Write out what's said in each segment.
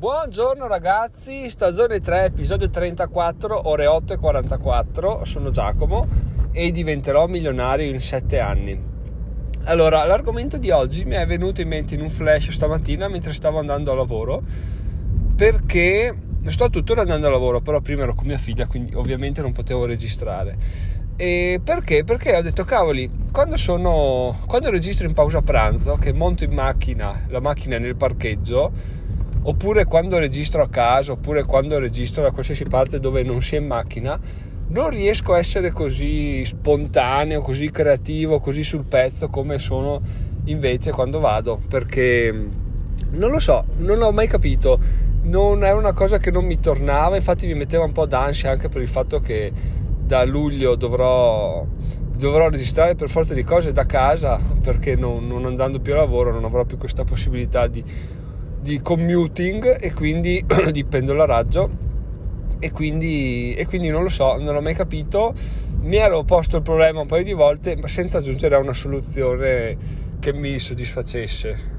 Buongiorno ragazzi, stagione 3, episodio 34, ore 8 e 44. Sono Giacomo e diventerò milionario in 7 anni. Allora, l'argomento di oggi mi è venuto in mente in un flash stamattina mentre stavo andando a lavoro perché sto tuttora andando a lavoro, però prima ero con mia figlia, quindi ovviamente non potevo registrare. E perché? Perché ho detto, cavoli, quando sono quando registro in pausa pranzo, che monto in macchina, la macchina nel parcheggio, oppure quando registro a casa, oppure quando registro da qualsiasi parte dove non sia in macchina, non riesco a essere così spontaneo, così creativo, così sul pezzo come sono invece quando vado, perché non lo so, non ho mai capito, non è una cosa che non mi tornava, infatti mi metteva un po' d'ansia anche per il fatto che da luglio dovrò, dovrò registrare per forza di cose da casa, perché non, non andando più a lavoro non avrò più questa possibilità di di commuting e quindi di pendolaraggio e quindi, e quindi non lo so, non l'ho mai capito. Mi ero posto il problema un paio di volte, ma senza giungere a una soluzione che mi soddisfacesse.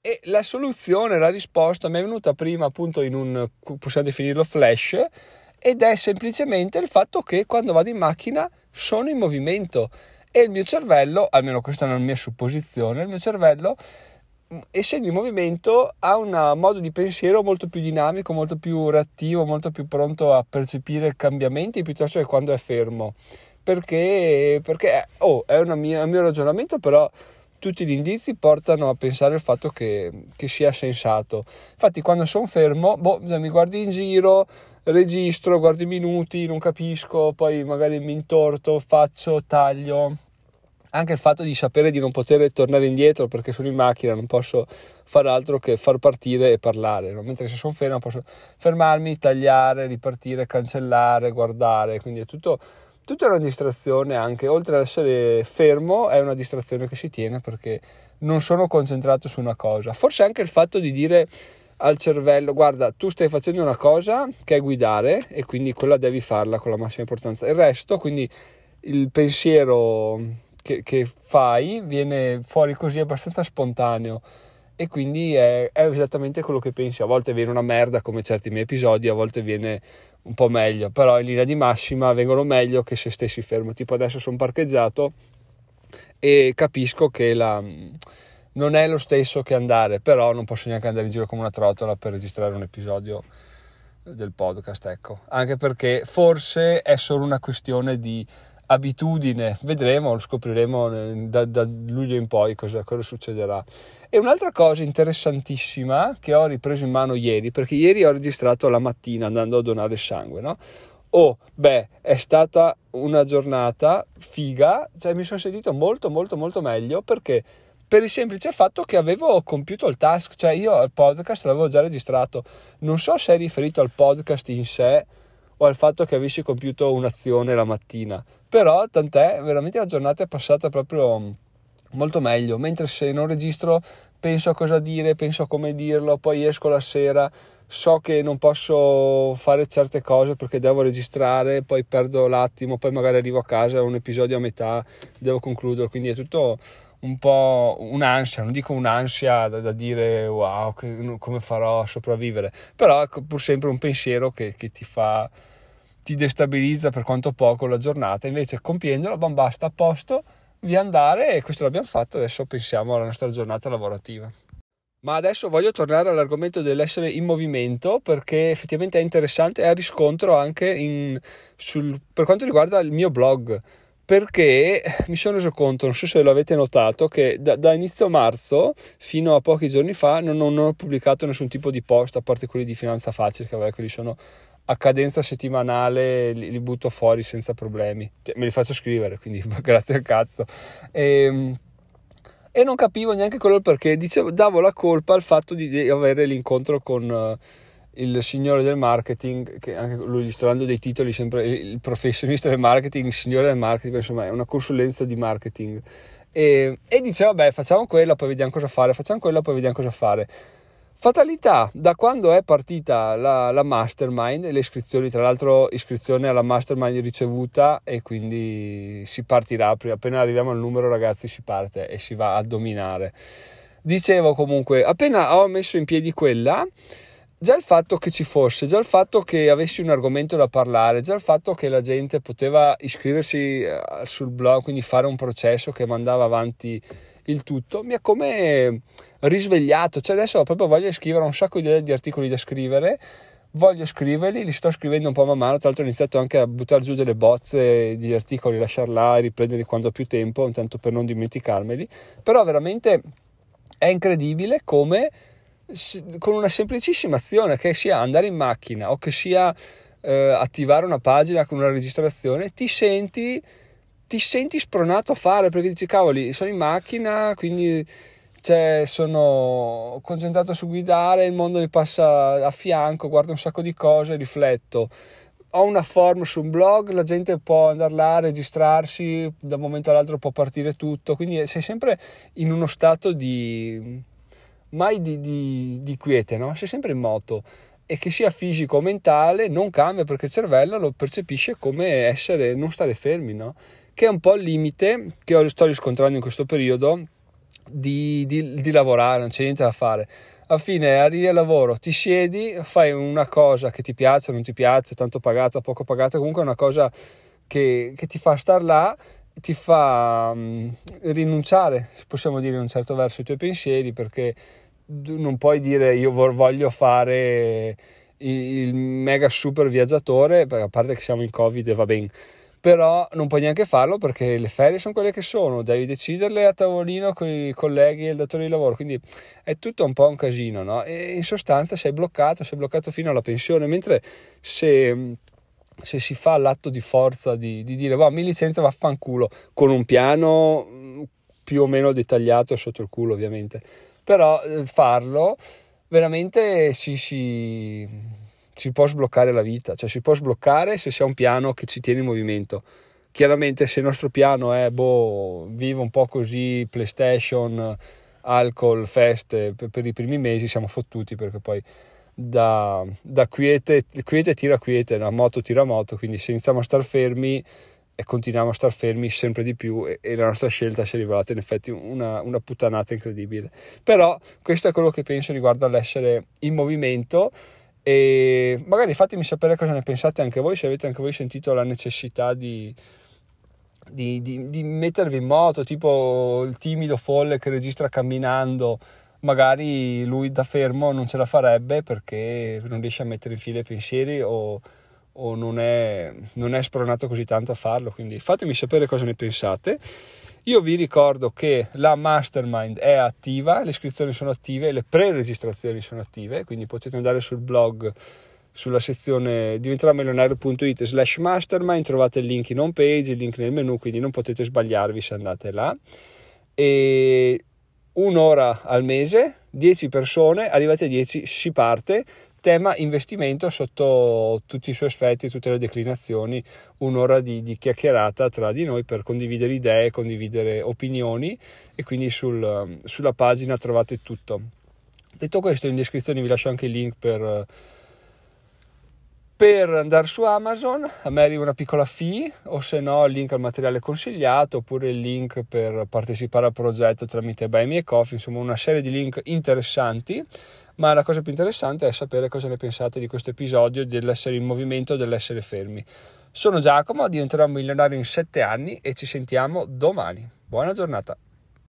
E la soluzione, la risposta mi è venuta prima appunto in un, possiamo definirlo flash, ed è semplicemente il fatto che quando vado in macchina sono in movimento e il mio cervello, almeno questa è una mia supposizione, il mio cervello essendo in movimento ha un modo di pensiero molto più dinamico, molto più reattivo, molto più pronto a percepire cambiamenti piuttosto che quando è fermo. Perché, perché oh, è, mia, un mio ragionamento, però tutti gli indizi portano a pensare al fatto che, che sia sensato. Infatti, quando sono fermo, boh, mi guardo in giro, registro, guardo i minuti, non capisco, poi magari mi intorto, faccio, taglio anche il fatto di sapere di non poter tornare indietro perché sono in macchina, non posso fare altro che far partire e parlare, no? mentre se sono fermo posso fermarmi, tagliare, ripartire, cancellare, guardare, quindi è tutto, tutta una distrazione anche, oltre ad essere fermo è una distrazione che si tiene perché non sono concentrato su una cosa, forse anche il fatto di dire al cervello guarda tu stai facendo una cosa che è guidare e quindi quella devi farla con la massima importanza, il resto quindi il pensiero che, che fai viene fuori così abbastanza spontaneo e quindi è, è, esattamente quello che pensi. A volte viene una merda come certi miei episodi, a volte viene un po' meglio, però in linea di massima vengono meglio che se stessi fermo. Tipo adesso sono parcheggiato e capisco che la, non è lo stesso che andare, però non posso neanche andare in giro come una trottola per registrare un episodio del podcast, ecco. Anche perché forse è solo una questione di abitudine, vedremo, lo scopriremo da, da luglio in poi cosa, cosa, succederà. E un'altra cosa interessantissima che ho ripreso in mano ieri, perché ieri ho registrato la mattina andando a donare sangue, no? Oh, beh, è stata una giornata figa, cioè mi sono sentito molto molto molto meglio perché per il semplice fatto che avevo compiuto il task, cioè io il podcast l'avevo già registrato, non so se è riferito al podcast in sé o al fatto che avessi compiuto un'azione la mattina. Però tant'è, veramente la giornata è passata proprio mm, molto meglio, mentre se non registro penso a cosa dire, penso a come dirlo, poi esco la sera, so che non posso fare certe cose perché devo registrare, poi perdo l'attimo, poi magari arrivo a casa, un episodio a metà, devo concludere, quindi è tutto un po' un'ansia, non dico un'ansia da, da dire wow, che, come farò a sopravvivere, però è pur sempre un pensiero che, che, ti fa, ti destabilizza per quanto poco la giornata, invece compiendolo, bam, basta, a posto, via andare e questo l'abbiamo fatto, adesso pensiamo alla nostra giornata lavorativa. Ma adesso voglio tornare all'argomento dell'essere in movimento perché effettivamente è interessante e ha riscontro anche in, sul, per quanto riguarda il mio blog perché mi sono reso conto, non so se l'avete notato, che da, da inizio marzo fino a pochi giorni fa non, non, ho pubblicato nessun tipo di post, a parte quelli di finanza facile, che vabbè, quelli sono a cadenza settimanale, li, li butto fuori senza problemi. Me li faccio scrivere, quindi grazie al cazzo. E, ehm, e non capivo neanche quello perché, dicevo, davo la colpa al fatto di, di avere l'incontro con... Uh, il signore del marketing, che anche lui gli sto dando dei titoli sempre, il professionista del marketing, il signore del marketing, insomma è una consulenza di marketing. E, e dice vabbè facciamo quello, poi vediamo cosa fare, facciamo quello, poi vediamo cosa fare. Fatalità, da quando è partita la, la mastermind, le iscrizioni, tra l'altro iscrizione alla mastermind ricevuta e quindi si partirà, appena arriviamo al numero ragazzi si parte e si va a dominare. Dicevo comunque, appena ho messo in piedi quella, già il fatto che ci fosse, già il fatto che avessi un argomento da parlare, già il fatto che la gente poteva iscriversi eh, sul blog, quindi fare un processo che mandava avanti il tutto, mi ha come risvegliato. Cioè adesso proprio voglia di scrivere un sacco di, di articoli da scrivere, voglio scriverli, li sto scrivendo un po' man mano, tra l'altro ho iniziato anche a buttare giù delle bozze di articoli, lasciarla riprenderli quando ho più tempo, intanto per non dimenticarmeli, però veramente è incredibile come con una semplicissima azione che sia andare in macchina o che sia eh, attivare una pagina con una registrazione, ti senti, ti senti spronato a fare perché dici cavoli, sono in macchina, quindi cioè, sono concentrato su guidare, il mondo mi passa a fianco, guardo un sacco di cose, rifletto. Ho una form su un blog, la gente può andare là, registrarsi, da un momento all'altro può partire tutto, quindi sei sempre in uno stato di mai di, di, di quiete, no? sei sempre in moto e che sia fisico o mentale non cambia perché il cervello lo percepisce come essere, non stare fermi, no? Che è un po' il limite che sto riscontrando in questo periodo di, di, di, lavorare, non c'è niente da fare. Alla fine arrivi al lavoro, ti siedi, fai una cosa che ti piace, non ti piace, tanto pagata, poco pagata, comunque è una cosa che, che ti fa star là ti fa um, rinunciare, possiamo dire in un certo verso, ai tuoi pensieri perché non puoi dire io voglio fare il mega super viaggiatore, a parte che siamo in covid e va bene, però non puoi neanche farlo perché le ferie sono quelle che sono, devi deciderle a tavolino con i colleghi e il datore di lavoro, quindi è tutto un po' un casino, no? E in sostanza sei bloccato, sei bloccato fino alla pensione, mentre se, se si fa l'atto di forza di, di dire, va, mi licenzia, vaffanculo, con un piano mm, più o meno dettagliato sotto il culo ovviamente, però eh, farlo veramente si, si, si, può sbloccare la vita, cioè si può sbloccare se si ha un piano che ci tiene in movimento. Chiaramente se il nostro piano è, boh, vivo un po' così, PlayStation, alcol, feste, per, per i primi mesi siamo fottuti perché poi da, da quiete, quiete tira quiete, la moto tira moto, quindi se iniziamo a star fermi e continuiamo a star fermi sempre di più e, e la nostra scelta si è rivelata in effetti una, una, puttanata incredibile. Però questo è quello che penso riguardo all'essere in movimento e magari fatemi sapere cosa ne pensate anche voi, se avete anche voi sentito la necessità di, di, di, di mettervi in moto, tipo il timido folle che registra camminando magari lui da fermo non ce la farebbe perché non riesce a mettere in fila i pensieri o o non è, non è spronato così tanto a farlo, quindi fatemi sapere cosa ne pensate. Io vi ricordo che la mastermind è attiva, le iscrizioni sono attive, le pre-registrazioni sono attive, quindi potete andare sul blog sulla sezione diventeramilionario.it slash mastermind, trovate il link in home page, il link nel menu, quindi non potete sbagliarvi se andate là. E un'ora al mese, 10 persone, arrivate a 10 si parte, tema investimento sotto tutti i suoi aspetti, tutte le declinazioni, un'ora di, di chiacchierata tra di noi per condividere idee, condividere opinioni e quindi sul, sulla pagina trovate tutto. Detto questo, in descrizione vi lascio anche il link per, per andare su Amazon, a me arriva una piccola fee o se no il link al materiale consigliato oppure il link per partecipare al progetto tramite Buy Me Coffee, insomma una serie di link interessanti ma la cosa più interessante è sapere cosa ne pensate di questo episodio dell'essere in movimento, dell'essere fermi. Sono Giacomo, diventerò milionario in 7 anni e ci sentiamo domani. Buona giornata.